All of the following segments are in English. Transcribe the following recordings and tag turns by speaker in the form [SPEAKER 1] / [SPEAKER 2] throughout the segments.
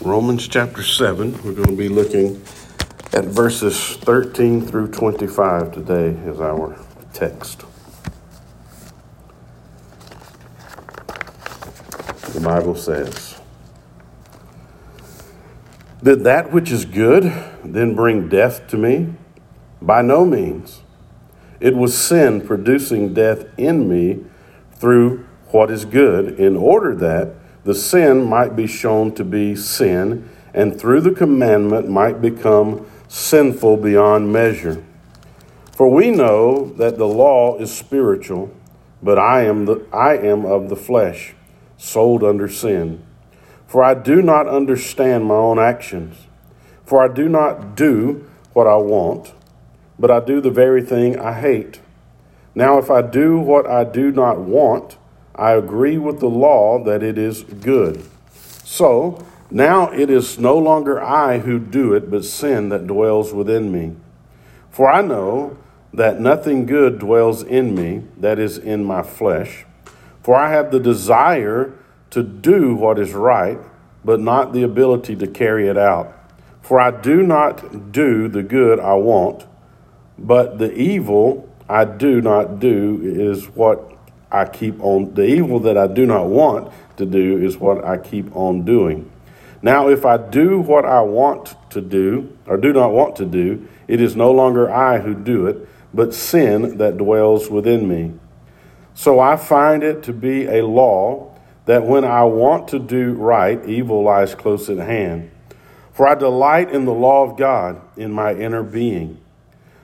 [SPEAKER 1] Romans chapter 7. We're going to be looking at verses 13 through 25 today as our text. The Bible says, Did that which is good then bring death to me? By no means. It was sin producing death in me through what is good, in order that the sin might be shown to be sin, and through the commandment might become sinful beyond measure. For we know that the law is spiritual, but I am, the, I am of the flesh, sold under sin. For I do not understand my own actions. For I do not do what I want, but I do the very thing I hate. Now, if I do what I do not want, I agree with the law that it is good. So, now it is no longer I who do it, but sin that dwells within me. For I know that nothing good dwells in me, that is, in my flesh. For I have the desire to do what is right, but not the ability to carry it out. For I do not do the good I want, but the evil I do not do is what I keep on, the evil that I do not want to do is what I keep on doing. Now, if I do what I want to do, or do not want to do, it is no longer I who do it, but sin that dwells within me. So I find it to be a law that when I want to do right, evil lies close at hand. For I delight in the law of God in my inner being.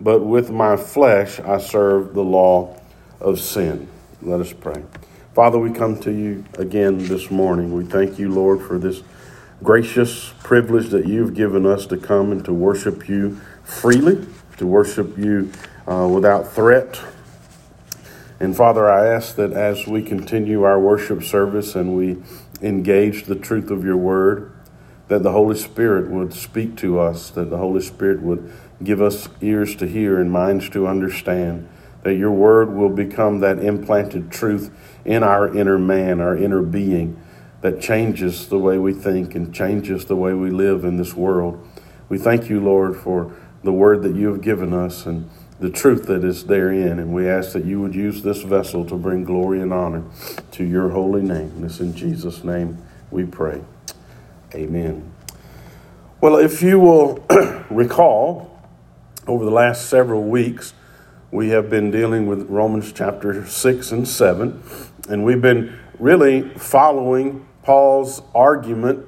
[SPEAKER 1] but with my flesh I serve the law of sin. Let us pray. Father, we come to you again this morning. We thank you, Lord, for this gracious privilege that you've given us to come and to worship you freely, to worship you uh, without threat. And Father, I ask that as we continue our worship service and we engage the truth of your word, that the Holy Spirit would speak to us, that the Holy Spirit would Give us ears to hear and minds to understand that your word will become that implanted truth in our inner man, our inner being, that changes the way we think and changes the way we live in this world. We thank you, Lord, for the word that you have given us and the truth that is therein. And we ask that you would use this vessel to bring glory and honor to your holy name. This in Jesus' name we pray. Amen. Well, if you will recall, over the last several weeks, we have been dealing with Romans chapter 6 and 7, and we've been really following Paul's argument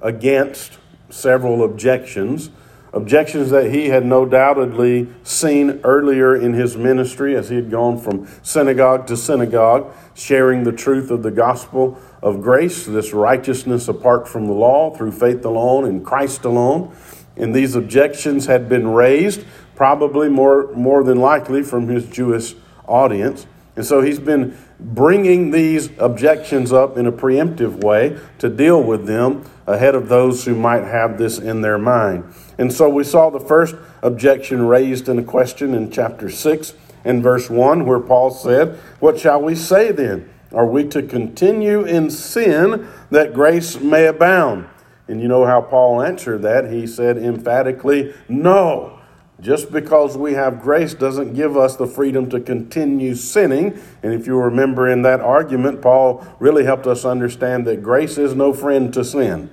[SPEAKER 1] against several objections. Objections that he had no doubtedly seen earlier in his ministry as he had gone from synagogue to synagogue, sharing the truth of the gospel of grace, this righteousness apart from the law, through faith alone in Christ alone. And these objections had been raised, probably more, more than likely from his Jewish audience. And so he's been bringing these objections up in a preemptive way to deal with them ahead of those who might have this in their mind. And so we saw the first objection raised in a question in chapter 6 and verse 1, where Paul said, What shall we say then? Are we to continue in sin that grace may abound? And you know how Paul answered that? He said emphatically, No. Just because we have grace doesn't give us the freedom to continue sinning. And if you remember in that argument, Paul really helped us understand that grace is no friend to sin.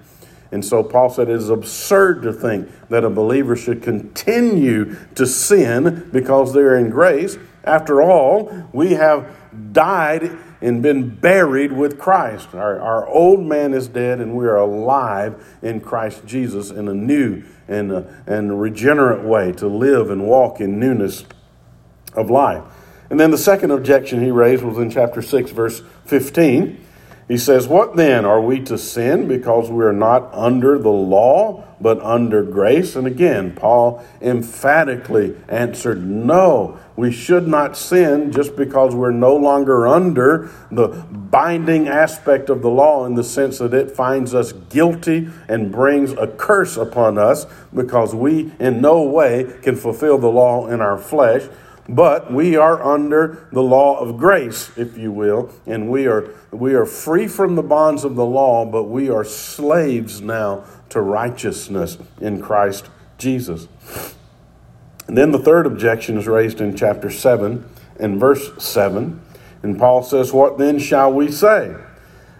[SPEAKER 1] And so Paul said it is absurd to think that a believer should continue to sin because they're in grace. After all, we have died and been buried with Christ. Our, our old man is dead, and we are alive in Christ Jesus in a new and, a, and regenerate way to live and walk in newness of life. And then the second objection he raised was in chapter 6, verse 15. He says, What then? Are we to sin because we are not under the law, but under grace? And again, Paul emphatically answered, No, we should not sin just because we're no longer under the binding aspect of the law in the sense that it finds us guilty and brings a curse upon us because we in no way can fulfill the law in our flesh. But we are under the law of grace, if you will, and we are, we are free from the bonds of the law, but we are slaves now to righteousness in Christ Jesus. And then the third objection is raised in chapter 7 and verse 7. And Paul says, What then shall we say?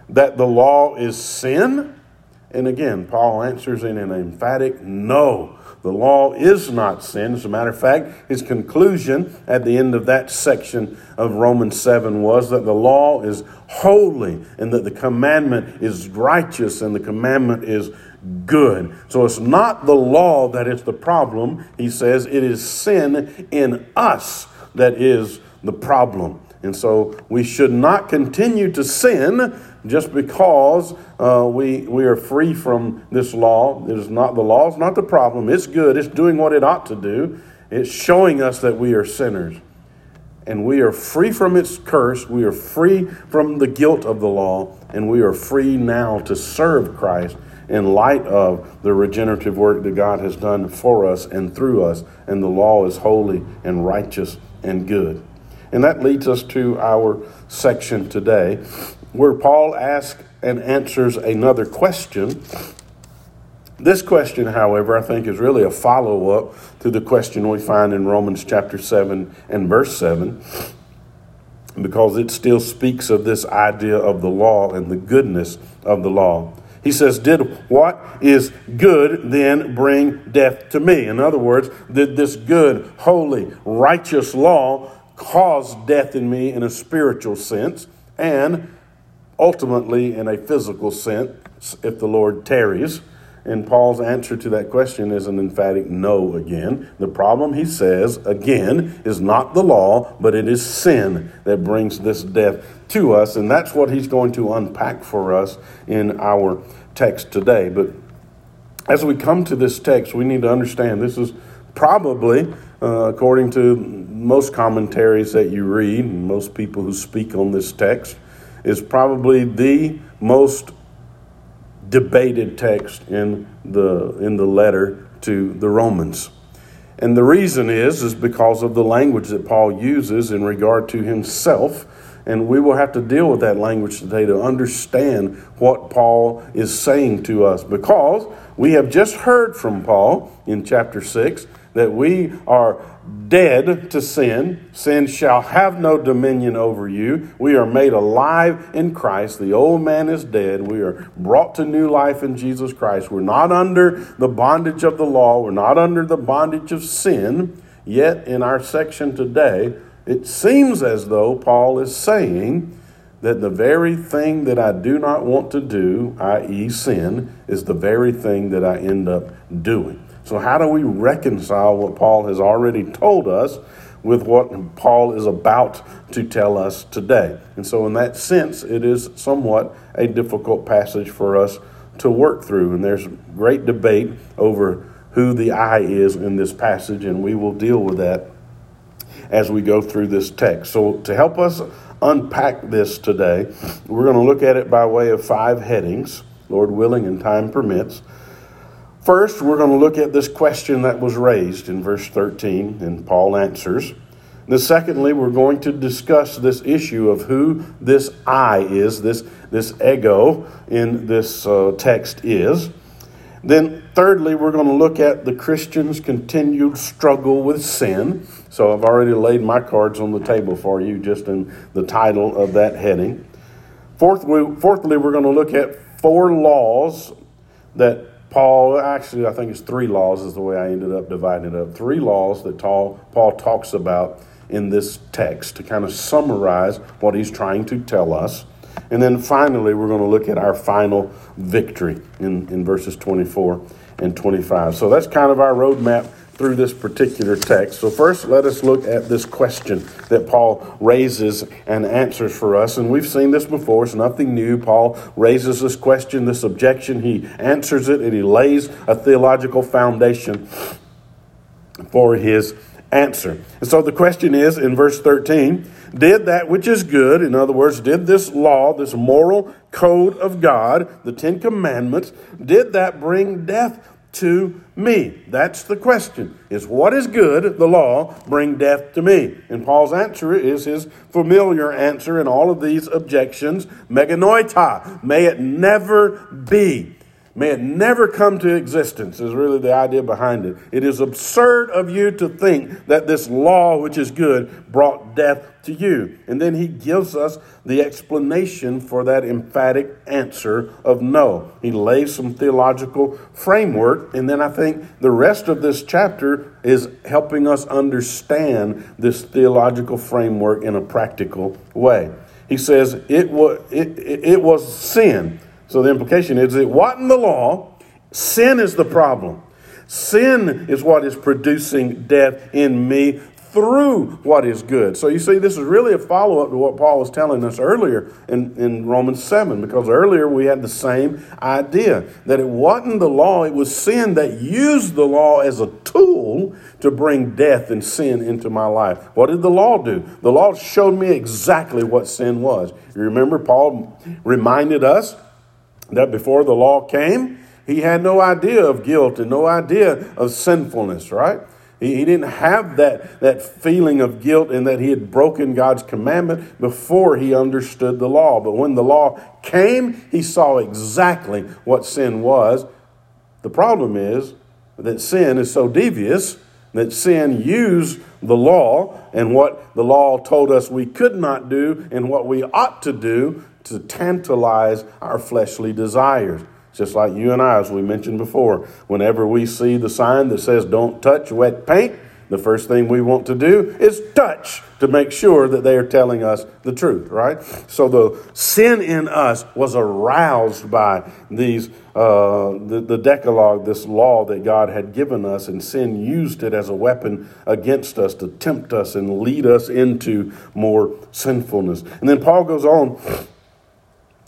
[SPEAKER 1] That the law is sin? And again, Paul answers in an emphatic no. The law is not sin. As a matter of fact, his conclusion at the end of that section of Romans 7 was that the law is holy and that the commandment is righteous and the commandment is good. So it's not the law that is the problem. He says it is sin in us that is the problem. And so we should not continue to sin just because uh, we, we are free from this law. It is not the law, is not the problem. It's good, it's doing what it ought to do. It's showing us that we are sinners. And we are free from its curse. We are free from the guilt of the law. And we are free now to serve Christ in light of the regenerative work that God has done for us and through us. And the law is holy and righteous and good. And that leads us to our section today where Paul asks and answers another question. This question, however, I think is really a follow up to the question we find in Romans chapter 7 and verse 7, because it still speaks of this idea of the law and the goodness of the law. He says, Did what is good then bring death to me? In other words, did this good, holy, righteous law cause death in me in a spiritual sense? And ultimately in a physical sense if the Lord tarries. And Paul's answer to that question is an emphatic no again. The problem, he says, again, is not the law, but it is sin that brings this death to us. And that's what he's going to unpack for us in our text today. But as we come to this text, we need to understand this is probably, uh, according to most commentaries that you read, and most people who speak on this text, is probably the most debated text in the in the letter to the Romans. And the reason is is because of the language that Paul uses in regard to himself and we will have to deal with that language today to understand what Paul is saying to us because we have just heard from Paul in chapter 6 that we are dead to sin. Sin shall have no dominion over you. We are made alive in Christ. The old man is dead. We are brought to new life in Jesus Christ. We're not under the bondage of the law, we're not under the bondage of sin. Yet, in our section today, it seems as though Paul is saying that the very thing that I do not want to do, i.e., sin, is the very thing that I end up doing. So, how do we reconcile what Paul has already told us with what Paul is about to tell us today? And so, in that sense, it is somewhat a difficult passage for us to work through. And there's great debate over who the I is in this passage, and we will deal with that as we go through this text. So, to help us unpack this today, we're going to look at it by way of five headings, Lord willing, and time permits. First, we're going to look at this question that was raised in verse 13, and Paul answers. Then, secondly, we're going to discuss this issue of who this I is, this, this ego in this uh, text is. Then, thirdly, we're going to look at the Christian's continued struggle with sin. So, I've already laid my cards on the table for you just in the title of that heading. Fourthly, fourthly we're going to look at four laws that Paul, actually, I think it's three laws, is the way I ended up dividing it up. Three laws that Paul, Paul talks about in this text to kind of summarize what he's trying to tell us. And then finally, we're going to look at our final victory in, in verses 24 and 25. So that's kind of our roadmap through this particular text. So, first, let us look at this question that Paul raises and answers for us. And we've seen this before, it's nothing new. Paul raises this question, this objection, he answers it, and he lays a theological foundation for his answer. And so, the question is in verse 13 did that which is good, in other words, did this law, this moral code of God, the Ten Commandments, did that bring death to me? That's the question. Is what is good, the law, bring death to me? And Paul's answer is his familiar answer in all of these objections, me genoito, may it never be. May it never come to existence, is really the idea behind it. It is absurd of you to think that this law, which is good, brought death to you. And then he gives us the explanation for that emphatic answer of no. He lays some theological framework, and then I think the rest of this chapter is helping us understand this theological framework in a practical way. He says it was, it, it, it was sin so the implication is it wasn't the law, sin is the problem. Sin is what is producing death in me through what is good. So you see, this is really a follow up to what Paul was telling us earlier in, in Romans 7, because earlier we had the same idea that it wasn't the law, it was sin that used the law as a tool to bring death and sin into my life. What did the law do? The law showed me exactly what sin was. You remember, Paul reminded us that before the law came, he had no idea of guilt and no idea of sinfulness, right? He, he didn't have that, that feeling of guilt and that he had broken God's commandment before he understood the law. But when the law came, he saw exactly what sin was. The problem is that sin is so devious that sin used the law and what the law told us we could not do and what we ought to do to tantalize our fleshly desires. Just like you and I, as we mentioned before, whenever we see the sign that says don't touch wet paint, the first thing we want to do is touch to make sure that they are telling us the truth, right? So the sin in us was aroused by these, uh, the, the Decalogue, this law that God had given us, and sin used it as a weapon against us to tempt us and lead us into more sinfulness. And then Paul goes on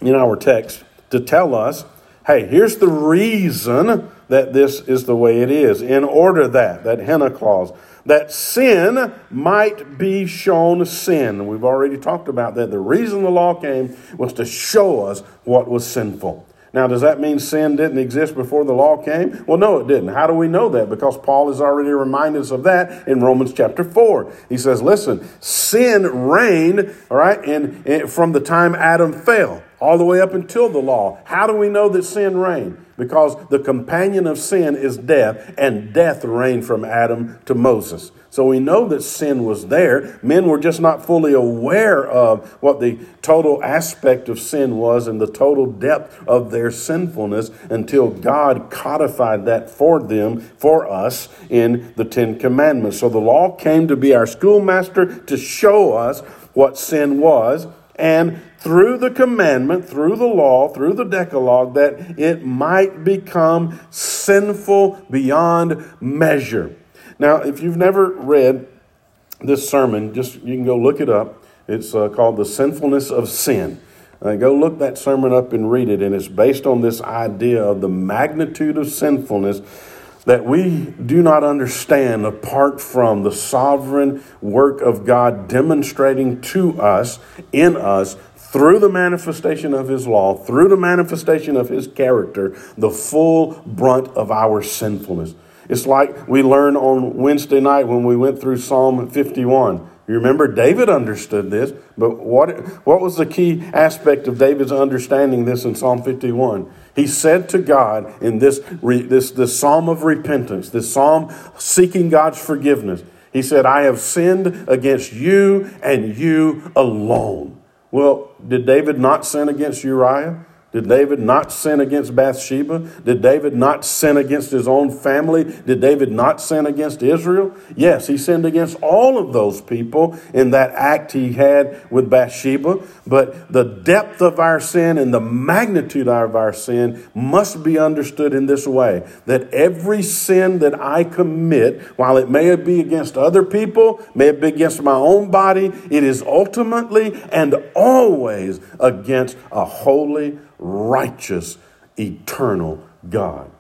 [SPEAKER 1] in our text to tell us hey, here's the reason that this is the way it is. In order that, that hina clause, that sin might be shown sin. we've already talked about that. The reason the law came was to show us what was sinful. Now, does that mean sin didn't exist before the law came? Well, no, it didn't. How do we know that? Because Paul has already reminded us of that in Romans chapter 4. He says, listen, sin reigned, all right, in, in, from the time Adam fell all the way up until the law. How do we know that sin reigned? Because the companion of sin is death, and death reigned from Adam to Moses. So we know that sin was there. Men were just not fully aware of what the total aspect of sin was and the total depth of their sinfulness until God codified that for them, for us, in the Ten Commandments. So the law came to be our schoolmaster to show us what sin was. And through the commandment, through the law, through the Decalogue, that it might become sinful beyond measure. Now, if you've never read this sermon, just you can go look it up. It's uh, called The Sinfulness of Sin. Uh, go look that sermon up and read it, and it's based on this idea of the magnitude of sinfulness that we do not understand apart from the sovereign work of God demonstrating to us, in us, through the manifestation of His law, through the manifestation of His character, the full brunt of our sinfulness. It's like we learned on Wednesday night when we went through Psalm 51. You remember David understood this, but what, what was the key aspect of David's understanding this in Psalm 51? He said to God in this, this, this psalm of repentance, this psalm seeking God's forgiveness, he said, I have sinned against you and you alone. Well, did David not sin against Uriah? Did David not sin against Bathsheba? Did David not sin against his own family? Did David not sin against Israel? Yes, he sinned against all of those people in that act he had with Bathsheba. But the depth of our sin and the magnitude of our sin must be understood in this way that every sin that I commit, while it may be against other people, may be against my own body, it is ultimately and always against a holy, righteous, eternal God.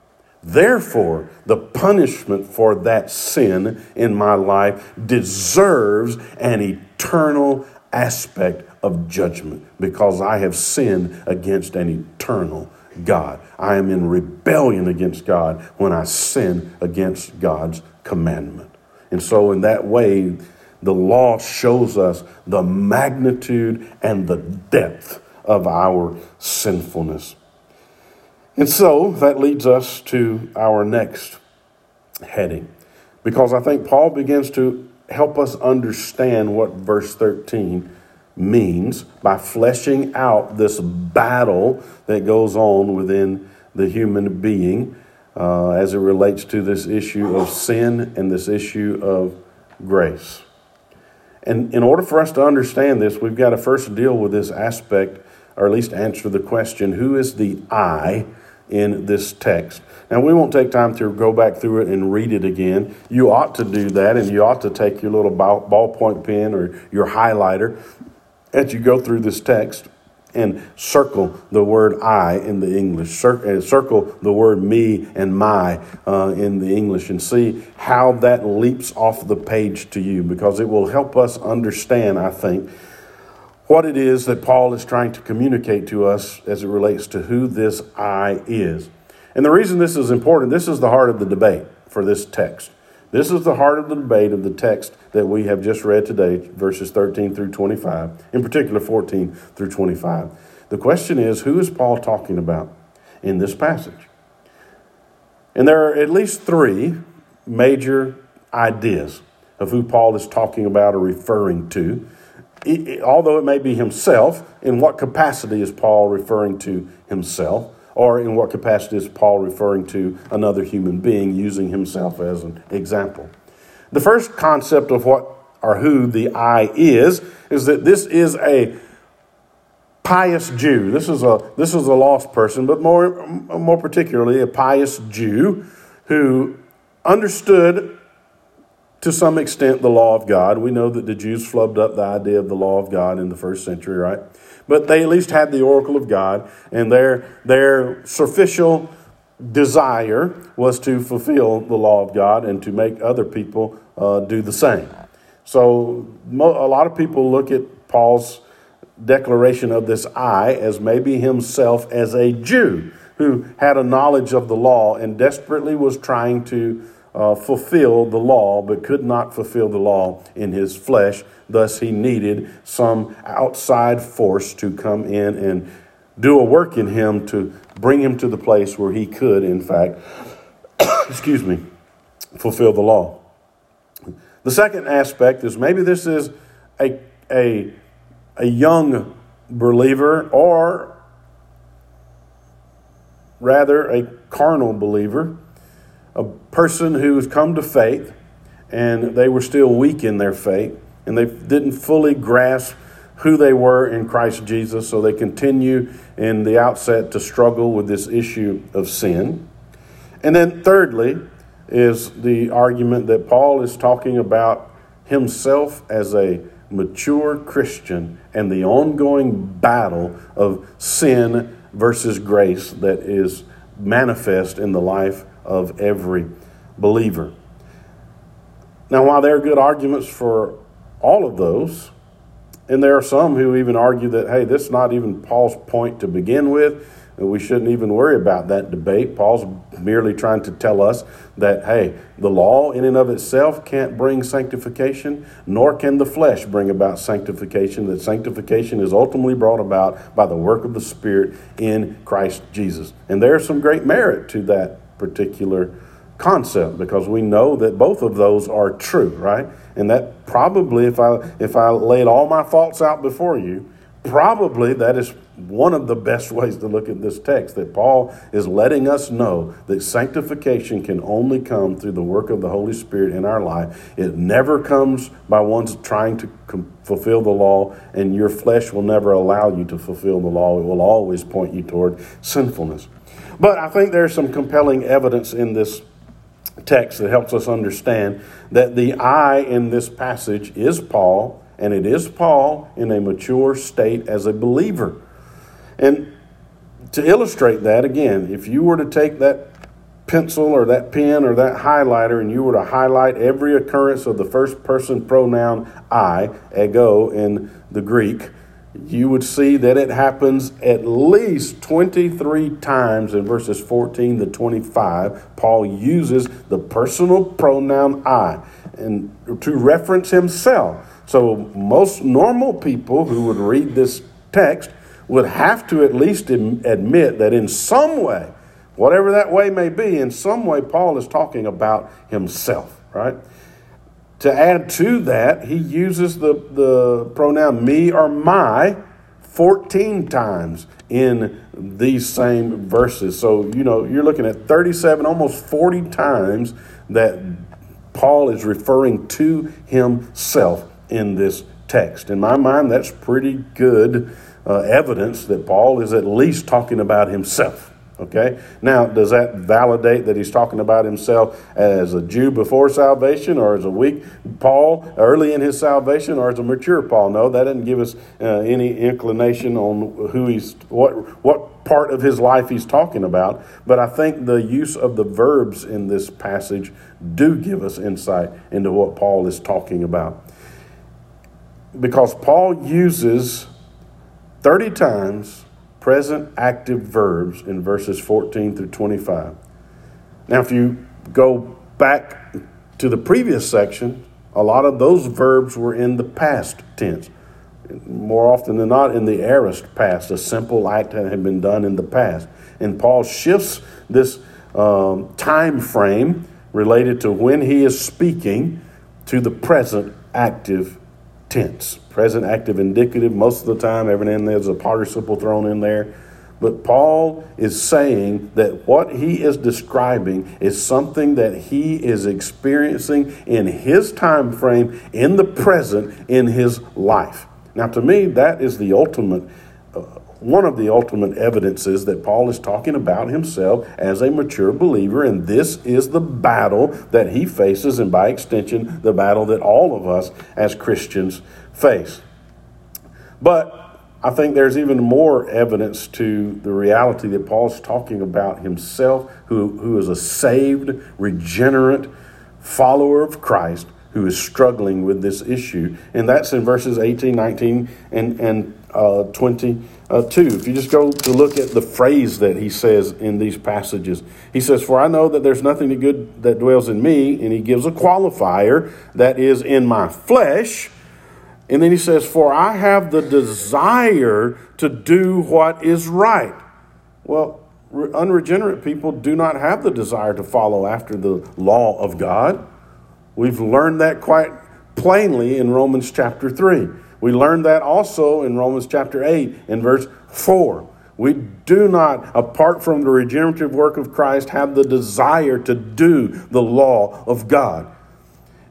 [SPEAKER 1] Therefore, the punishment for that sin in my life deserves an eternal aspect of judgment because I have sinned against an eternal God. I am in rebellion against God when I sin against God's commandment. And so, in that way, the law shows us the magnitude and the depth of our sinfulness. And so that leads us to our next heading, because I think Paul begins to help us understand what verse 13 means by fleshing out this battle that goes on within the human being uh, as it relates to this issue of sin and this issue of grace. And in order for us to understand this, we've got to first deal with this aspect or at least answer the question who is the I in this text? Now, we won't take time to go back through it and read it again. You ought to do that, and you ought to take your little ball, ballpoint pen or your highlighter as you go through this text and circle the word I in the English, uh, circle the word me and my uh, in the English, and see how that leaps off the page to you because it will help us understand, I think what it is that Paul is trying to communicate to us as it relates to who this I is. And the reason this is important, this is the heart of the debate for this text. This is the heart of the debate of the text that we have just read today, verses 13 through 25, in particular 14 through 25. The question is who is Paul talking about in this passage? And there are at least three major ideas of who Paul is talking about or referring to although it may be himself, in what capacity is Paul referring to himself? Or in what capacity is Paul referring to another human being using himself as an example? The first concept of what or who the I is is that this is a pious Jew. This is a this is a lost person, but more more particularly a pious Jew who understood to some extent the law of God. We know that the Jews flubbed up the idea of the law of God in the first century, right? But they at least had the oracle of God, and their, their superficial desire was to fulfill the law of God and to make other people uh, do the same. So mo- a lot of people look at Paul's declaration of this I as maybe himself as a Jew who had a knowledge of the law and desperately was trying to uh, fulfill the law, but could not fulfill the law in his flesh. Thus, he needed some outside force to come in and do a work in him to bring him to the place where he could, in fact, excuse me, fulfill the law. The second aspect is maybe this is a, a, a young believer or rather a carnal believer a person who has come to faith and they were still weak in their faith and they didn't fully grasp who they were in Christ Jesus, so they continue in the outset to struggle with this issue of sin. And then, thirdly, is the argument that Paul is talking about himself as a mature Christian and the ongoing battle of sin versus grace that is manifest in the life of every believer. Now, while there are good arguments for all of those, and there are some who even argue that, hey, this is not even Paul's point to begin with, and we shouldn't even worry about that debate. Paul's merely trying to tell us that, hey, the law in and of itself can't bring sanctification, nor can the flesh bring about sanctification. That sanctification is ultimately brought about by the work of the Spirit in Christ Jesus. And there's some great merit to that particular concept because we know that both of those are true, right? And that probably, if I if I laid all my faults out before you, probably that is one of the best ways to look at this text that Paul is letting us know that sanctification can only come through the work of the Holy Spirit in our life. It never comes by one's trying to com- fulfill the law, and your flesh will never allow you to fulfill the law. It will always point you toward sinfulness. But I think there's some compelling evidence in this text that helps us understand that the I in this passage is Paul and it is Paul in a mature state as a believer. And to illustrate that, again, if you were to take that pencil or that pen or that highlighter and you were to highlight every occurrence of the first person pronoun I, ego in the Greek, you would see that it happens at least 23 times in verses 14 to 25. Paul uses the personal pronoun I and to reference himself. So, most normal people who would read this text would have to at least admit that in some way, whatever that way may be, in some way, Paul is talking about himself, right? To add to that, he uses the, the pronoun me or my 14 times in these same verses. So, you know, you're looking at 37, almost 40 times that Paul is referring to himself in this text. In my mind, that's pretty good uh, evidence that Paul is at least talking about himself. Okay? Now, does that validate that he's talking about himself as a Jew before salvation or as a weak Paul early in his salvation or as a mature Paul? No, that doesn't give us uh, any inclination on who he's, what, what part of his life he's talking about. But I think the use of the verbs in this passage do give us insight into what Paul is talking about because Paul uses 30 times present active verbs in verses 14 through 25. Now, if you go back to the previous section, a lot of those verbs were in the past tense. More often than not, in the aorist past, a simple act that had been done in the past. And Paul shifts this um, time frame related to when he is speaking to the present active tense. Present active indicative, most of the time, every now and then there's a participle thrown in there. But Paul is saying that what he is describing is something that he is experiencing in his time frame, in the present, in his life. Now, to me, that is the ultimate one of the ultimate evidences that Paul is talking about himself as a mature believer, and this is the battle that he faces, and by extension, the battle that all of us as Christians face. But I think there's even more evidence to the reality that Paul's talking about himself, who, who is a saved, regenerate follower of Christ who is struggling with this issue. And that's in verses 18, 19, and, and uh, 22. If you just go to look at the phrase that he says in these passages, he says, For I know that there's nothing good that dwells in me, and he gives a qualifier that is in my flesh. And then he says, For I have the desire to do what is right. Well, unregenerate people do not have the desire to follow after the law of God. We've learned that quite plainly in Romans chapter 3. We learn that also in Romans chapter 8 and verse 4. We do not, apart from the regenerative work of Christ, have the desire to do the law of God.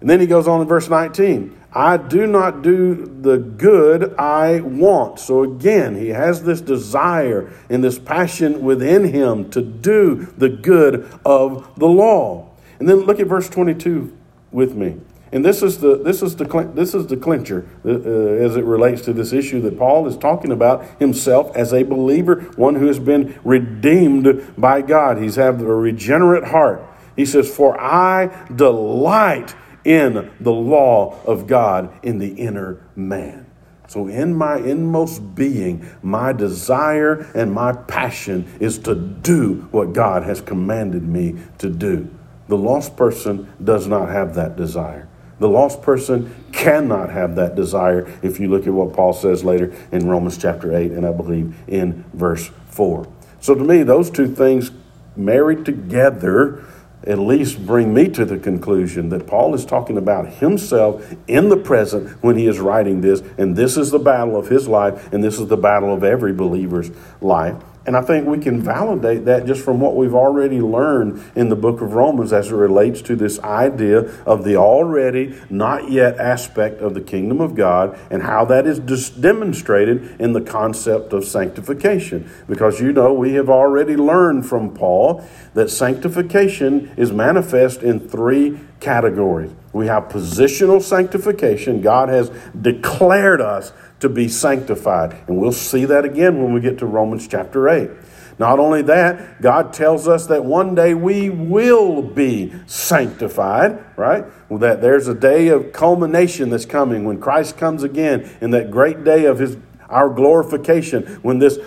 [SPEAKER 1] And then he goes on in verse 19 I do not do the good I want. So again, he has this desire and this passion within him to do the good of the law. And then look at verse 22 with me. And this is the this is the this is the clincher uh, as it relates to this issue that Paul is talking about himself as a believer, one who has been redeemed by God. He's have a regenerate heart. He says, "For I delight in the law of God in the inner man." So, in my inmost being, my desire and my passion is to do what God has commanded me to do. The lost person does not have that desire. The lost person cannot have that desire if you look at what Paul says later in Romans chapter 8 and I believe in verse 4. So to me, those two things married together at least bring me to the conclusion that Paul is talking about himself in the present when he is writing this, and this is the battle of his life, and this is the battle of every believer's life. And I think we can validate that just from what we've already learned in the book of Romans as it relates to this idea of the already not yet aspect of the kingdom of God and how that is demonstrated in the concept of sanctification. Because you know, we have already learned from Paul that sanctification is manifest in three categories. We have positional sanctification. God has declared us to be sanctified. And we'll see that again when we get to Romans chapter 8. Not only that, God tells us that one day we will be sanctified, right? Well, That there's a day of culmination that's coming when Christ comes again in that great day of his our glorification when this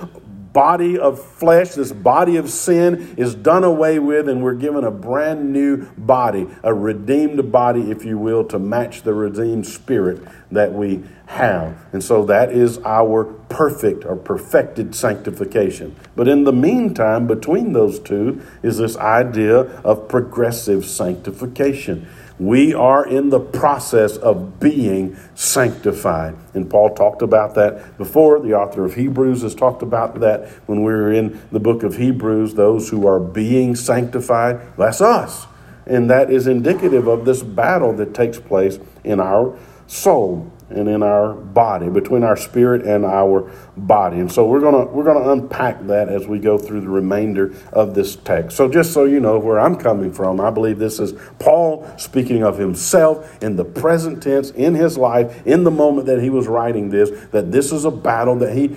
[SPEAKER 1] body of flesh, this body of sin is done away with, and we're given a brand new body, a redeemed body, if you will, to match the redeemed spirit that we have. And so that is our perfect or perfected sanctification. But in the meantime, between those two is this idea of progressive sanctification. We are in the process of being sanctified. And Paul talked about that before. The author of Hebrews has talked about that when we were in the book of Hebrews. Those who are being sanctified, that's us. And that is indicative of this battle that takes place in our soul and in our body, between our spirit and our body. And so we're gonna we're gonna unpack that as we go through the remainder of this text. So just so you know where I'm coming from, I believe this is Paul speaking of himself in the present tense in his life, in the moment that he was writing this, that this is a battle that he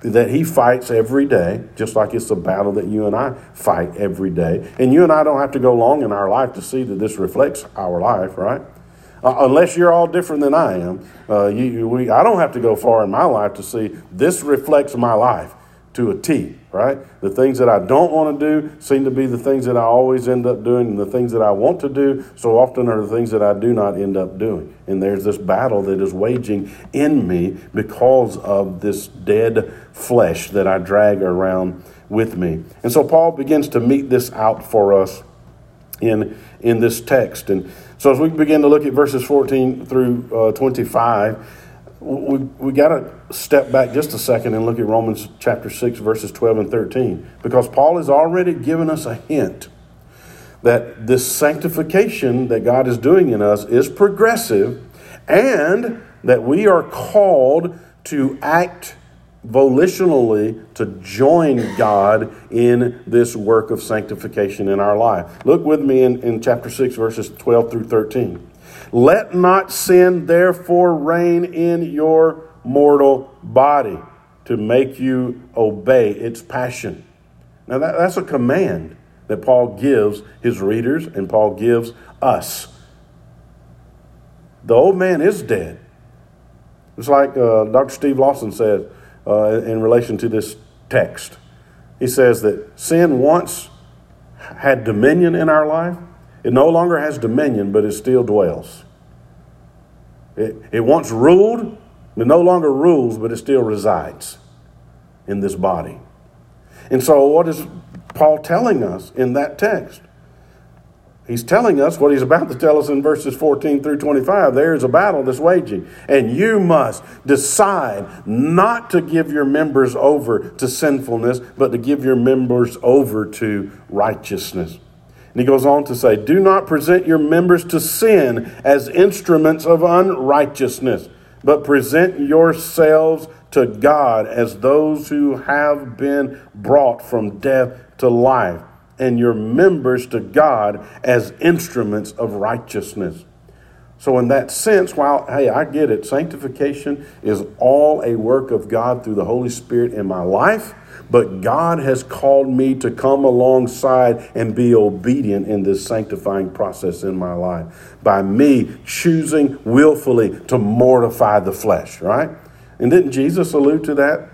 [SPEAKER 1] that he fights every day, just like it's a battle that you and I fight every day. And you and I don't have to go long in our life to see that this reflects our life, right? Uh, unless you're all different than I am. Uh, you, we, I don't have to go far in my life to see this reflects my life to a T, right? The things that I don't want to do seem to be the things that I always end up doing, and the things that I want to do so often are the things that I do not end up doing. And there's this battle that is waging in me because of this dead flesh that I drag around with me. And so Paul begins to mete this out for us in, in this text. And so as we begin to look at verses 14 through uh, 25, we, we got to step back just a second and look at Romans chapter 6, verses 12 and 13, because Paul has already given us a hint that this sanctification that God is doing in us is progressive and that we are called to act volitionally to join God in this work of sanctification in our life. Look with me in, in chapter 6, verses 12 through 13. Let not sin therefore reign in your mortal body to make you obey its passion. Now, that, that's a command that Paul gives his readers and Paul gives us. The old man is dead. It's like uh, Dr. Steve Lawson said uh, in relation to this text. He says that sin once had dominion in our life. It no longer has dominion, but it still dwells. It, it once ruled, it no longer rules, but it still resides in this body. And so, what is Paul telling us in that text? He's telling us what he's about to tell us in verses 14 through 25. There is a battle that's waging, and you must decide not to give your members over to sinfulness, but to give your members over to righteousness. And he goes on to say, Do not present your members to sin as instruments of unrighteousness, but present yourselves to God as those who have been brought from death to life and your members to God as instruments of righteousness. So, in that sense, while, hey, I get it, sanctification is all a work of God through the Holy Spirit in my life, but God has called me to come alongside and be obedient in this sanctifying process in my life by me choosing willfully to mortify the flesh, right? And didn't Jesus allude to that?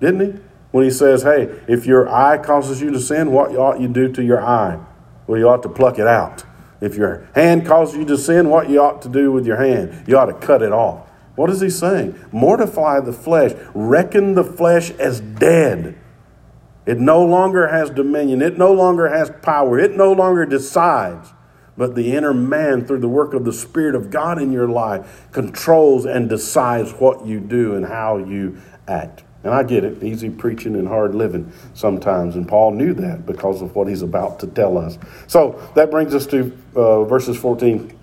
[SPEAKER 1] Didn't he? When he says, hey, if your eye causes you to sin, what ought you do to your eye? Well, you ought to pluck it out. If your hand causes you to sin, what you ought to do with your hand? You ought to cut it off. What is he saying? Mortify the flesh, reckon the flesh as dead. It no longer has dominion. It no longer has power. It no longer decides. But the inner man, through the work of the Spirit of God in your life, controls and decides what you do and how you act. And I get it, easy preaching and hard living sometimes. And Paul knew that because of what he's about to tell us. So that brings us to uh, verses 14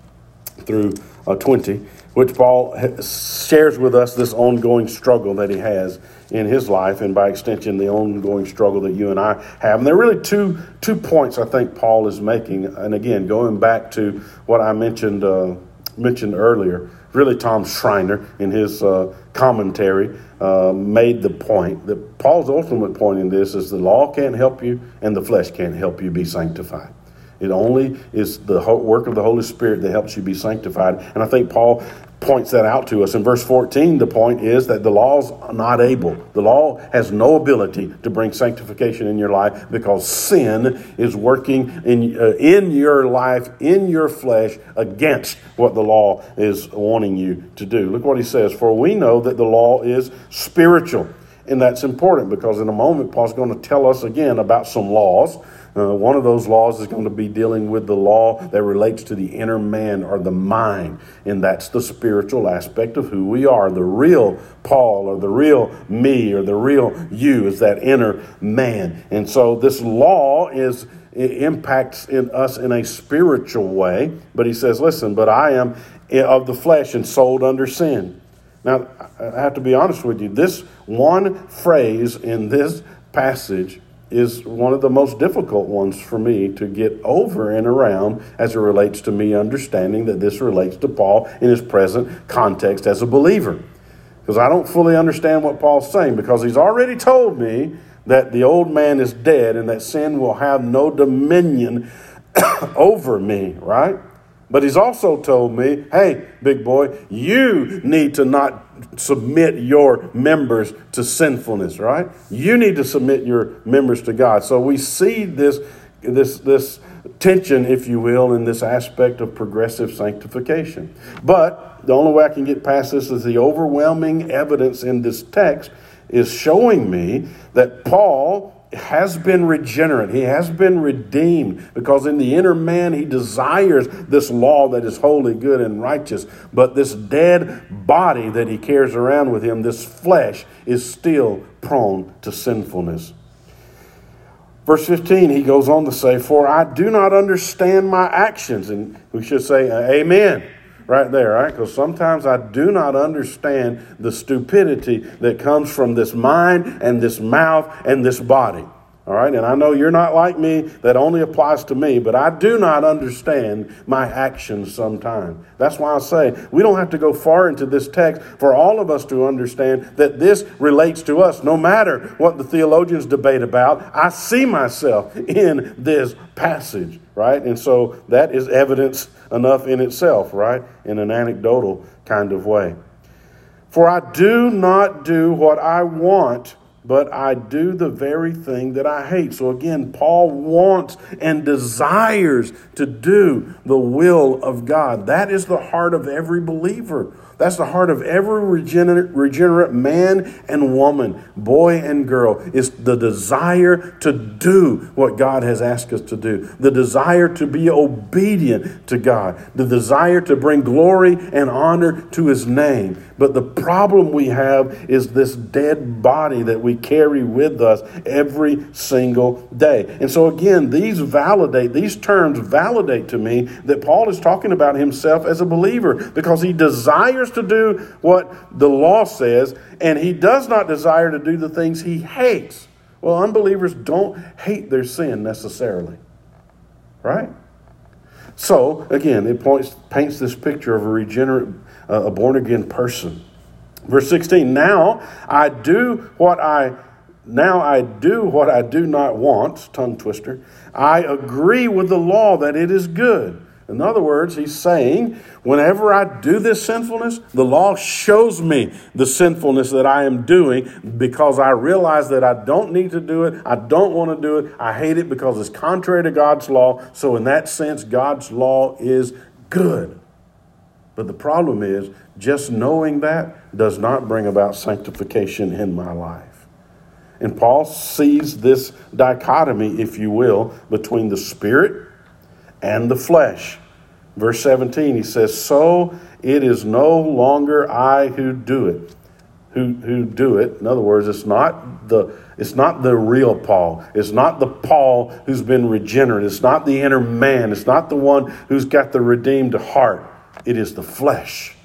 [SPEAKER 1] through uh, 20, which Paul shares with us this ongoing struggle that he has in his life, and by extension, the ongoing struggle that you and I have. And there are really two, two points I think Paul is making. And again, going back to what I mentioned, uh, mentioned earlier, really Tom Schreiner in his uh, commentary uh, made the point that Paul's ultimate point in this is the law can't help you and the flesh can't help you be sanctified. It only is the work of the Holy Spirit that helps you be sanctified. And I think Paul points that out to us. In verse 14, the point is that the law's not able. The law has no ability to bring sanctification in your life because sin is working in, uh, in your life, in your flesh, against what the law is wanting you to do. Look what he says For we know that the law is spiritual. And that's important because in a moment, Paul's going to tell us again about some laws uh, one of those laws is going to be dealing with the law that relates to the inner man or the mind, and that's the spiritual aspect of who we are. The real Paul or the real me or the real you is that inner man. And so this law is impacts in us in a spiritual way, but he says, "Listen, but I am of the flesh and sold under sin." Now, I have to be honest with you. This one phrase in this passage is one of the most difficult ones for me to get over and around as it relates to me understanding that this relates to Paul in his present context as a believer. Because I don't fully understand what Paul's saying, because he's already told me that the old man is dead and that sin will have no dominion over me, right? But he's also told me, hey, big boy, you need to not submit your members to sinfulness, right? You need to submit your members to God. So we see this, this, this tension, if you will, in this aspect of progressive sanctification. But the only way I can get past this is the overwhelming evidence in this text is showing me that Paul has been regenerate. He has been redeemed because in the inner man he desires this law that is holy, good, and righteous. But this dead body that he carries around with him, this flesh, is still prone to sinfulness. Verse 15, he goes on to say, For I do not understand my actions. And we should say, Amen right there, right? Because sometimes I do not understand the stupidity that comes from this mind and this mouth and this body. All right, and I know you're not like me, that only applies to me, but I do not understand my actions sometimes. That's why I say we don't have to go far into this text for all of us to understand that this relates to us. No matter what the theologians debate about, I see myself in this passage, right? And so that is evidence enough in itself, right? In an anecdotal kind of way. For I do not do what I want but I do the very thing that I hate. So again, Paul wants and desires to do the will of God. That is the heart of every believer. That's the heart of every regenerate, regenerate man and woman, boy and girl, is the desire to do what God has asked us to do, the desire to be obedient to God, the desire to bring glory and honor to His name. But the problem we have is this dead body that we carry with us every single day. And so, again, these validate, these terms validate to me that Paul is talking about himself as a believer because he desires to do what the law says, and he does not desire to do the things he hates. Well, unbelievers don't hate their sin necessarily, right? So, again, it points, paints this picture of a regenerate, uh, a born again person. Verse 16, now I do what I now I do what I do not want, tongue twister. I agree with the law that it is good. In other words, he's saying, whenever I do this sinfulness, the law shows me the sinfulness that I am doing because I realize that I don't need to do it. I don't want to do it. I hate it because it's contrary to God's law. So, in that sense, God's law is good. But the problem is, just knowing that does not bring about sanctification in my life. And Paul sees this dichotomy, if you will, between the spirit and the flesh. Verse 17, he says, So it is no longer I who do it. Who, who do it. In other words, it's not the it's not the real Paul. It's not the Paul who's been regenerated. It's not the inner man. It's not the one who's got the redeemed heart. It is the flesh.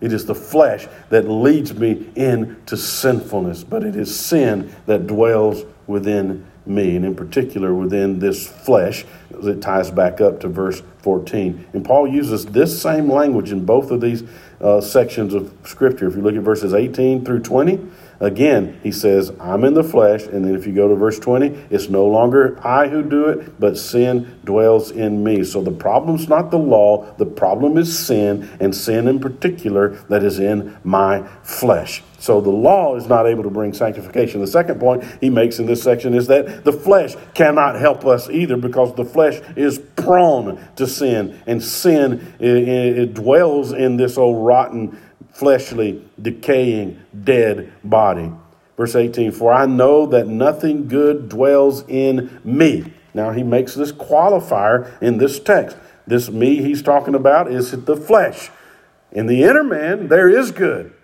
[SPEAKER 1] It is the flesh that leads me into sinfulness, but it is sin that dwells within me, and in particular within this flesh, as it ties back up to verse 14. And Paul uses this same language in both of these uh, sections of Scripture. If you look at verses 18 through 20, Again, he says, I'm in the flesh. And then if you go to verse 20, it's no longer I who do it, but sin dwells in me. So the problem's not the law, the problem is sin, and sin in particular that is in my flesh. So the law is not able to bring sanctification. The second point he makes in this section is that the flesh cannot help us either because the flesh is prone to sin, and sin it, it dwells in this old rotten fleshly, decaying, dead body. Verse 18, for I know that nothing good dwells in me. Now he makes this qualifier in this text. This me he's talking about is the flesh. In the inner man, there is good.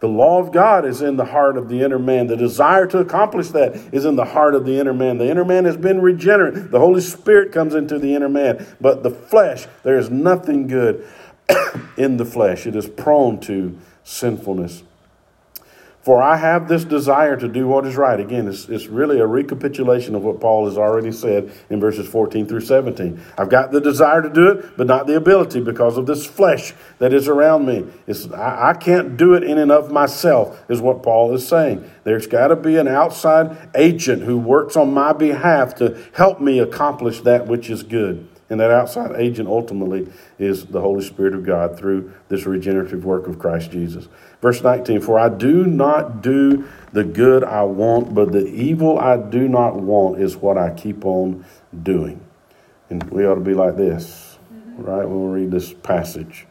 [SPEAKER 1] The law of God is in the heart of the inner man. The desire to accomplish that is in the heart of the inner man. The inner man has been regenerate. The Holy Spirit comes into the inner man. But the flesh, there is nothing good in the flesh, it is prone to sinfulness. For I have this desire to do what is right. Again, it's, it's really a recapitulation of what Paul has already said in verses 14 through 17. I've got the desire to do it, but not the ability because of this flesh that is around me. It's, I, I can't do it in and of myself, is what Paul is saying. There's got to be an outside agent who works on my behalf to help me accomplish that which is good. And that outside agent ultimately is the Holy Spirit of God through this regenerative work of Christ Jesus. Verse 19 For I do not do the good I want, but the evil I do not want is what I keep on doing. And we ought to be like this, right, when we read this passage.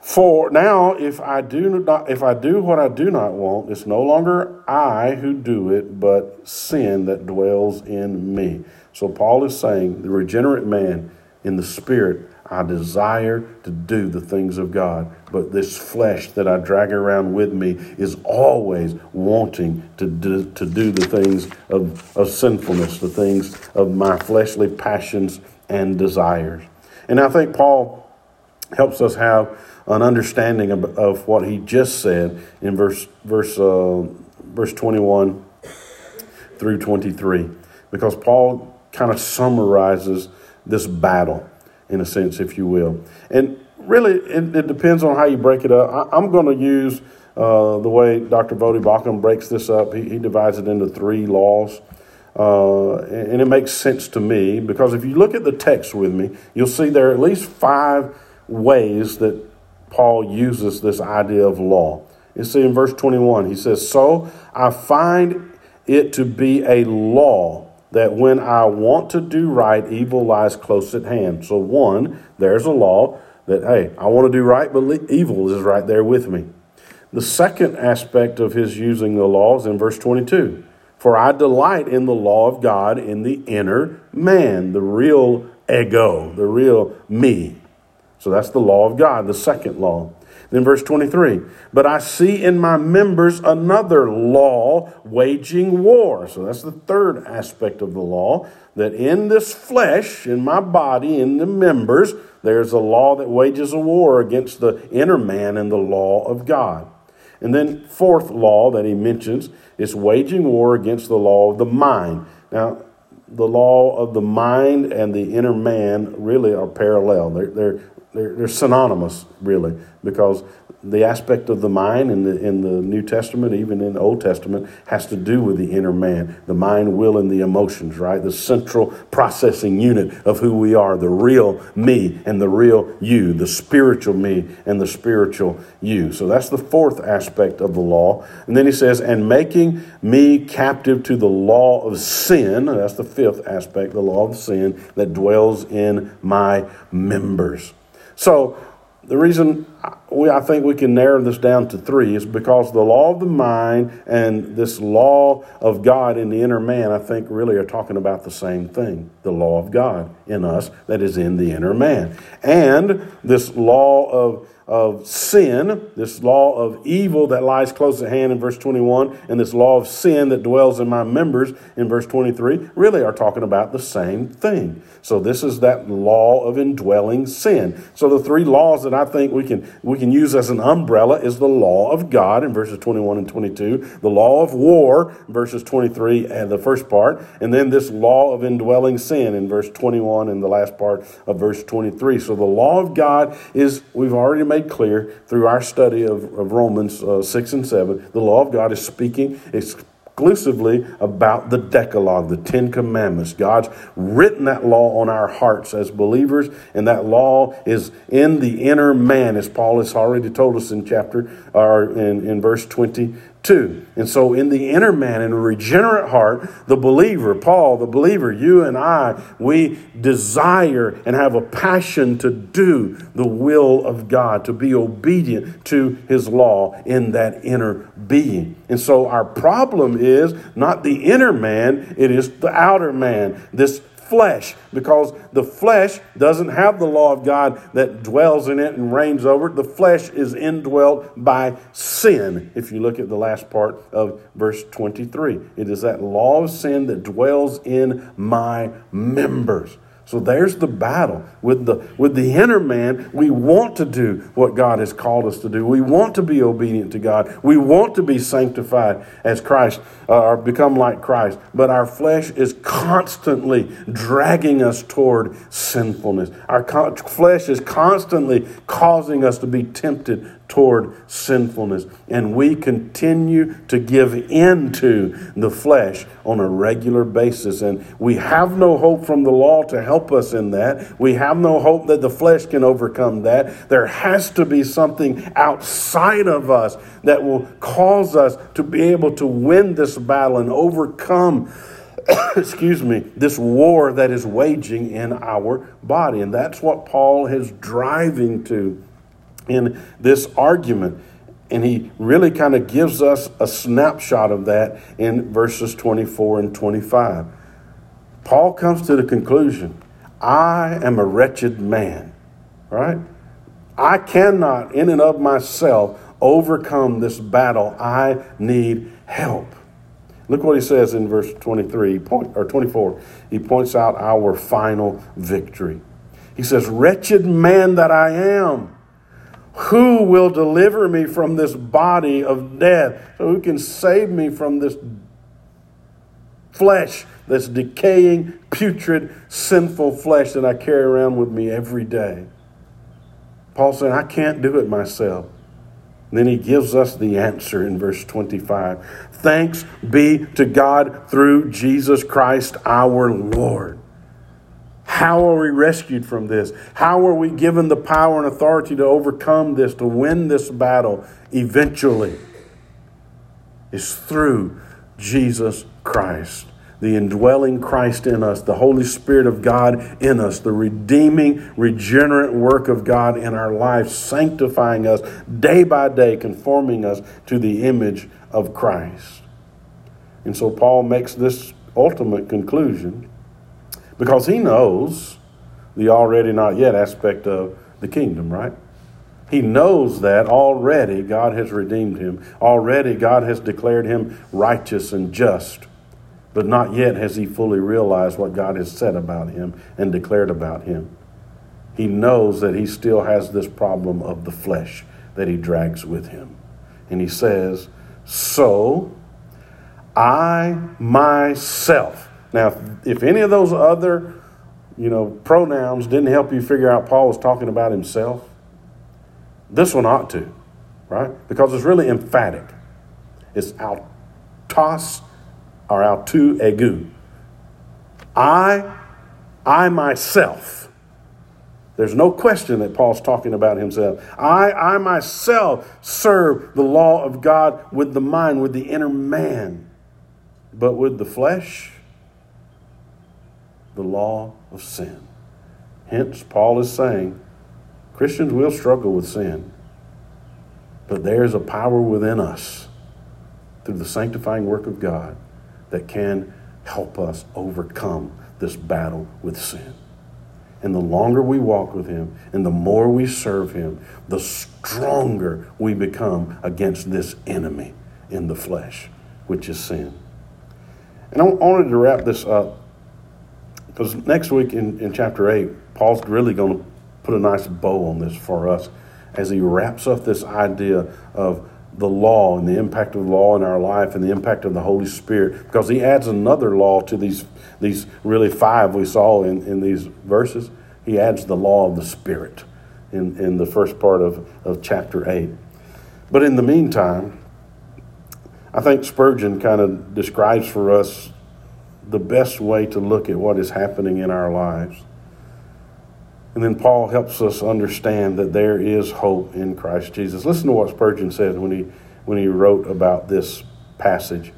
[SPEAKER 1] For now, if I do not, if I do what I do not want, it's no longer I who do it, but sin that dwells in me. So Paul is saying, the regenerate man in the spirit, I desire to do the things of God, but this flesh that I drag around with me is always wanting to do, to do the things of, of sinfulness, the things of my fleshly passions and desires. And I think Paul helps us have an understanding of, of what he just said in verse verse uh, verse 21 through 23 because Paul kind of summarizes this battle, in a sense, if you will. And really, it, it depends on how you break it up. I, am going to use uh, the way Dr. Voddie Baucham breaks this up. He, he divides it into three laws. Uh, and it makes sense to me because if you look at the text with me, you'll see there are at least five ways that Paul uses this idea of law. You see in verse 21, he says, So I find it to be a law that when I want to do right, evil lies close at hand. So, one, there's a law that, hey, I want to do right, but evil is right there with me. The second aspect of his using the law is in verse 22. For I delight in the law of God in the inner man, the real ego, the real me. So that's the law of God, the second law. Then verse 23, but I see in my members another law waging war. So that's the third aspect of the law, that in this flesh, in my body, in the members, there's a law that wages a war against the inner man and the law of God. And then fourth law that he mentions is waging war against the law of the mind. Now, the law of the mind and the inner man really are parallel. They're, they're, they're, they're synonymous, really, because the aspect of the mind in the in the New Testament, even in the Old Testament, has to do with the inner man, the mind, will, and the emotions. Right, the central processing unit of who we are, the real me and the real you, the spiritual me and the spiritual you. So that's the fourth aspect of the law. And then he says, and making me captive to the law of sin. That's the fifth aspect, the law of sin that dwells in my members. So the reason we, I think we can narrow this down to three is because the law of the mind and this law of God in the inner man, I think, really are talking about the same thing. The law of God in us that is in the inner man. And this law of of sin, this law of evil that lies close at hand in verse 21, and this law of sin that dwells in my members in verse 23, really are talking about the same thing. So this is that law of indwelling sin. So the three laws that I think we can we can use as an umbrella is the law of God in verses 21 and 22, the law of war verses 23 and the first part, and then this law of indwelling sin in verse 21 and the last part of verse 23. So the law of God is we've already made made clear through our study of, of Romans uh, 6 and 7, the law of God is speaking exclusively about the Decalogue, the Ten Commandments. God's written that law on our hearts as believers, and that law is in the inner man, as Paul has already told us in chapter or in, in verse 20 too. And so, in the inner man, in a regenerate heart, the believer, Paul, the believer, you and I, we desire and have a passion to do the will of God, to be obedient to his law in that inner being. And so, our problem is not the inner man, it is the outer man. This flesh because the flesh doesn't have the law of God that dwells in it and reigns over it. The flesh is indwelt by sin. If you look at the last part of verse 23, it is that law of sin that dwells in my members. So there's the battle with the with the inner man. We want to do what God has called us to do. We want to be obedient to God. We want to be sanctified as Christ uh, or become like Christ. But our flesh is constantly dragging us toward sinfulness. Our co- flesh is constantly causing us to be tempted toward sinfulness. And we continue to give in to the flesh on a regular basis. And we have no hope from the law to help us in that. We have no hope that the flesh can overcome that. There has to be something outside of us that will cause us to be able to win this battle and overcome. excuse me, this war that is waging in our body. And that's what Paul is driving to in this argument. And he really kind of gives us a snapshot of that in verses 24 and 25. Paul comes to the conclusion I am a wretched man, right? I cannot, in and of myself, overcome this battle. I need help. Look what he says in verse 23 point, or 24. He points out our final victory. He says, Wretched man that I am. Who will deliver me from this body of death? So, who can save me from this flesh that's decaying, putrid, sinful flesh that I carry around with me every day? Paul said, I can't do it myself. And then he gives us the answer in verse 25. Thanks be to God through Jesus Christ our Lord. How are we rescued from this? How are we given the power and authority to overcome this, to win this battle eventually? It's through Jesus Christ, the indwelling Christ in us, the Holy Spirit of God in us, the redeeming, regenerate work of God in our lives, sanctifying us day by day, conforming us to the image of Christ. And so Paul makes this ultimate conclusion because he knows the already not yet aspect of the kingdom, right? He knows that already God has redeemed him. Already God has declared him righteous and just. But not yet has he fully realized what God has said about him and declared about him. He knows that he still has this problem of the flesh that he drags with him. And he says, So I myself now, if, if any of those other, you know, pronouns didn't help you figure out Paul was talking about himself, this one ought to, right? Because it's really emphatic. It's autos or autou ego. I, I myself. There's no question that Paul's talking about himself. I, I myself serve the law of God with the mind, with the inner man. But with the flesh, the law of sin. Hence, Paul is saying, Christians will struggle with sin, but there's a power within us through the sanctifying work of God that can help us overcome this battle with sin. And the longer we walk with Him and the more we serve Him, the stronger we become against this enemy in the flesh, which is sin. And I wanted to wrap this up because next week in, in chapter 8, Paul's really going to put a nice bow on this for us as he wraps up this idea of the law and the impact of the law in our life and the impact of the Holy Spirit because he adds another law to these, these really five we saw in, in these verses. He adds the law of the Spirit in, in the first part of, of chapter 8. But in the meantime, I think Spurgeon kind of describes for us the best way to look at what is happening in our lives. And then Paul helps us understand that there is hope in Christ Jesus. Listen to what Spurgeon said when he, when he wrote about this passage.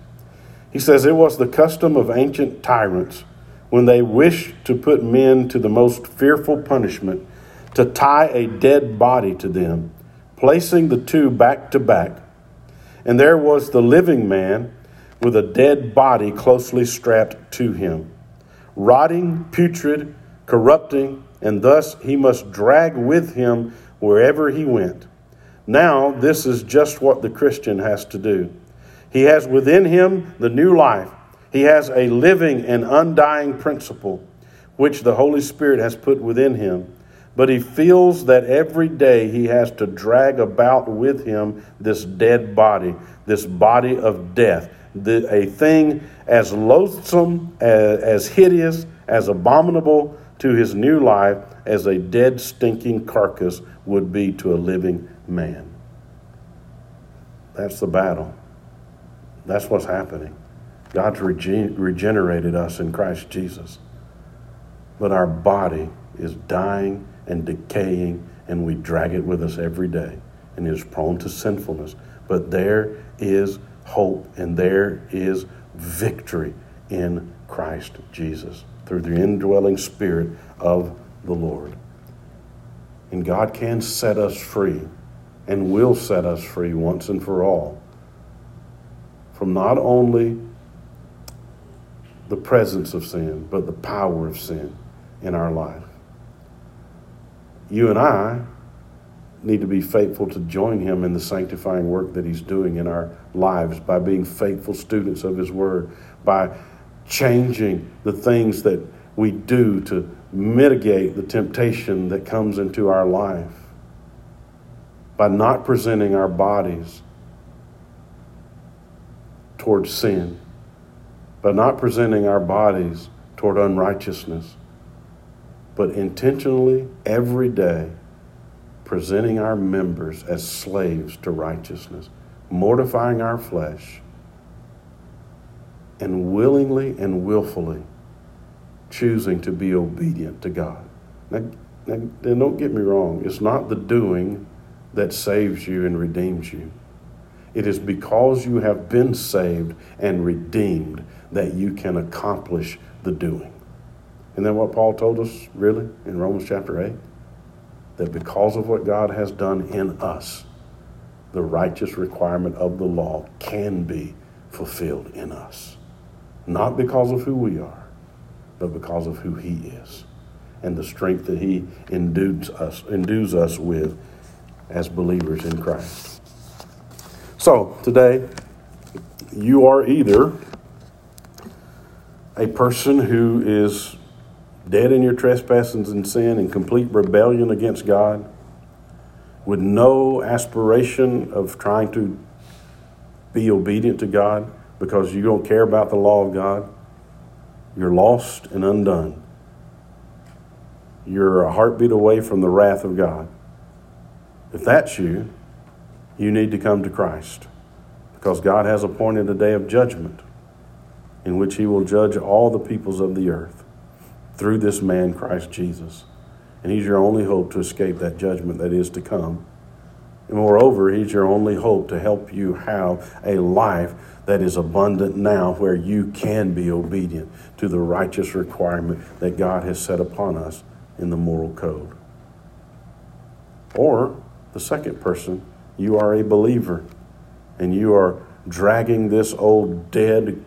[SPEAKER 1] He says, It was the custom of ancient tyrants, when they wished to put men to the most fearful punishment, to tie a dead body to them, placing the two back to back. And there was the living man with a dead body closely strapped to him, rotting, putrid, corrupting, and thus he must drag with him wherever he went. Now, this is just what the Christian has to do. He has within him the new life. He has a living and undying principle which the Holy Spirit has put within him. But he feels that every day he has to drag about with him this dead body, this body of death, the, a thing as loathsome, as, as hideous, as abominable to his new life as a dead, stinking carcass would be to a living man. That's the battle. That's what's happening. God's regen- regenerated us in Christ Jesus. But our body is dying and decaying, and we drag it with us every day, and is prone to sinfulness. But there is hope, and there is victory in Christ Jesus through the indwelling Spirit of the Lord. And God can set us free and will set us free once and for all from not only the presence of sin, but the power of sin in our life. You and I need to be faithful to join Him in the sanctifying work that He's doing in our lives by being faithful students of His Word, by changing the things that we do to mitigate the temptation that comes into our life by not presenting our bodies towards sin, by not presenting our bodies toward unrighteousness, but intentionally every day presenting our members as slaves to righteousness, mortifying our flesh and willingly and willfully choosing to be obedient to God. Now, now, don't get me wrong, it's not the doing that saves you and redeems you. It is because you have been saved and redeemed that you can accomplish the doing. And then what Paul told us, really, in Romans chapter 8? That because of what God has done in us, the righteous requirement of the law can be fulfilled in us. Not because of who we are, but because of who He is and the strength that He endues us, endues us with as believers in Christ. So, today, you are either a person who is dead in your trespasses and sin in complete rebellion against God, with no aspiration of trying to be obedient to God, because you don't care about the law of God, you're lost and undone. You're a heartbeat away from the wrath of God. If that's you, you need to come to Christ because God has appointed a day of judgment in which He will judge all the peoples of the earth through this man, Christ Jesus. And He's your only hope to escape that judgment that is to come. And moreover, He's your only hope to help you have a life that is abundant now where you can be obedient to the righteous requirement that God has set upon us in the moral code. Or the second person, you are a believer and you are dragging this old, dead,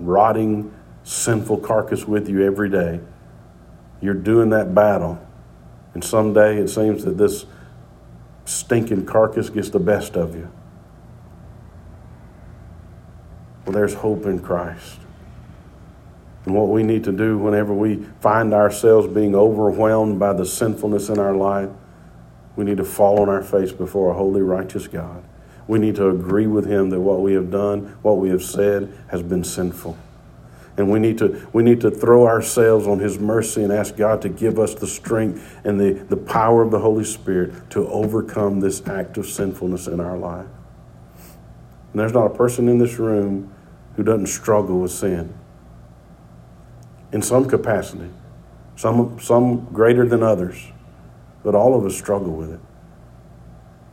[SPEAKER 1] rotting, sinful carcass with you every day. You're doing that battle. And someday it seems that this stinking carcass gets the best of you. Well, there's hope in Christ. And what we need to do whenever we find ourselves being overwhelmed by the sinfulness in our life, we need to fall on our face before a holy, righteous God. We need to agree with Him that what we have done, what we have said, has been sinful. And we need to, we need to throw ourselves on His mercy and ask God to give us the strength and the, the power of the Holy Spirit to overcome this act of sinfulness in our life. And there's not a person in this room who doesn't struggle with sin in some capacity, some, some greater than others, but all of us struggle with it.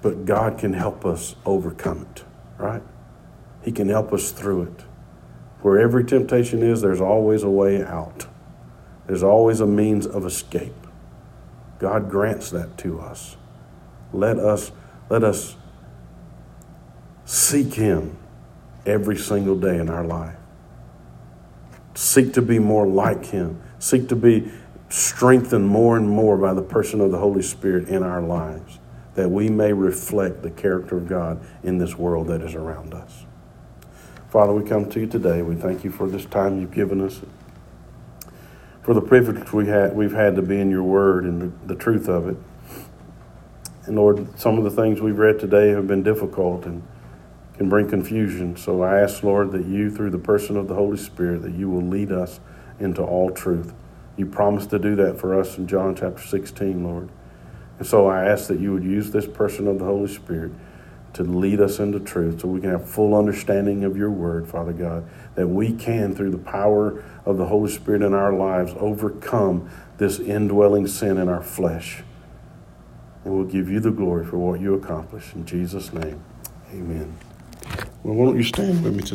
[SPEAKER 1] But God can help us overcome it, right? He can help us through it. Where every temptation is, there's always a way out. There's always a means of escape. God grants that to us. Let us let us seek him every single day in our life. Seek to be more like Him. Seek to be strengthened more and more by the person of the Holy Spirit in our lives, that we may reflect the character of God in this world that is around us. Father, we come to you today. We thank you for this time you've given us, for the privilege we had, we've had to be in your word and the, truth of it. And Lord, some of the things we've read today have been difficult and can bring confusion. So I ask, Lord, that you, through the person of the Holy Spirit, that you will lead us into all truth. You promised to do that for us in John chapter 16, Lord. And so I ask that you would use this person of the Holy Spirit to lead us into truth so we can have full understanding of your word, Father God, that we can, through the power of the Holy Spirit in our lives, overcome this indwelling sin in our flesh. And we'll give you the glory for what you accomplish. In Jesus' name, amen. Well, why don't you stand with me today?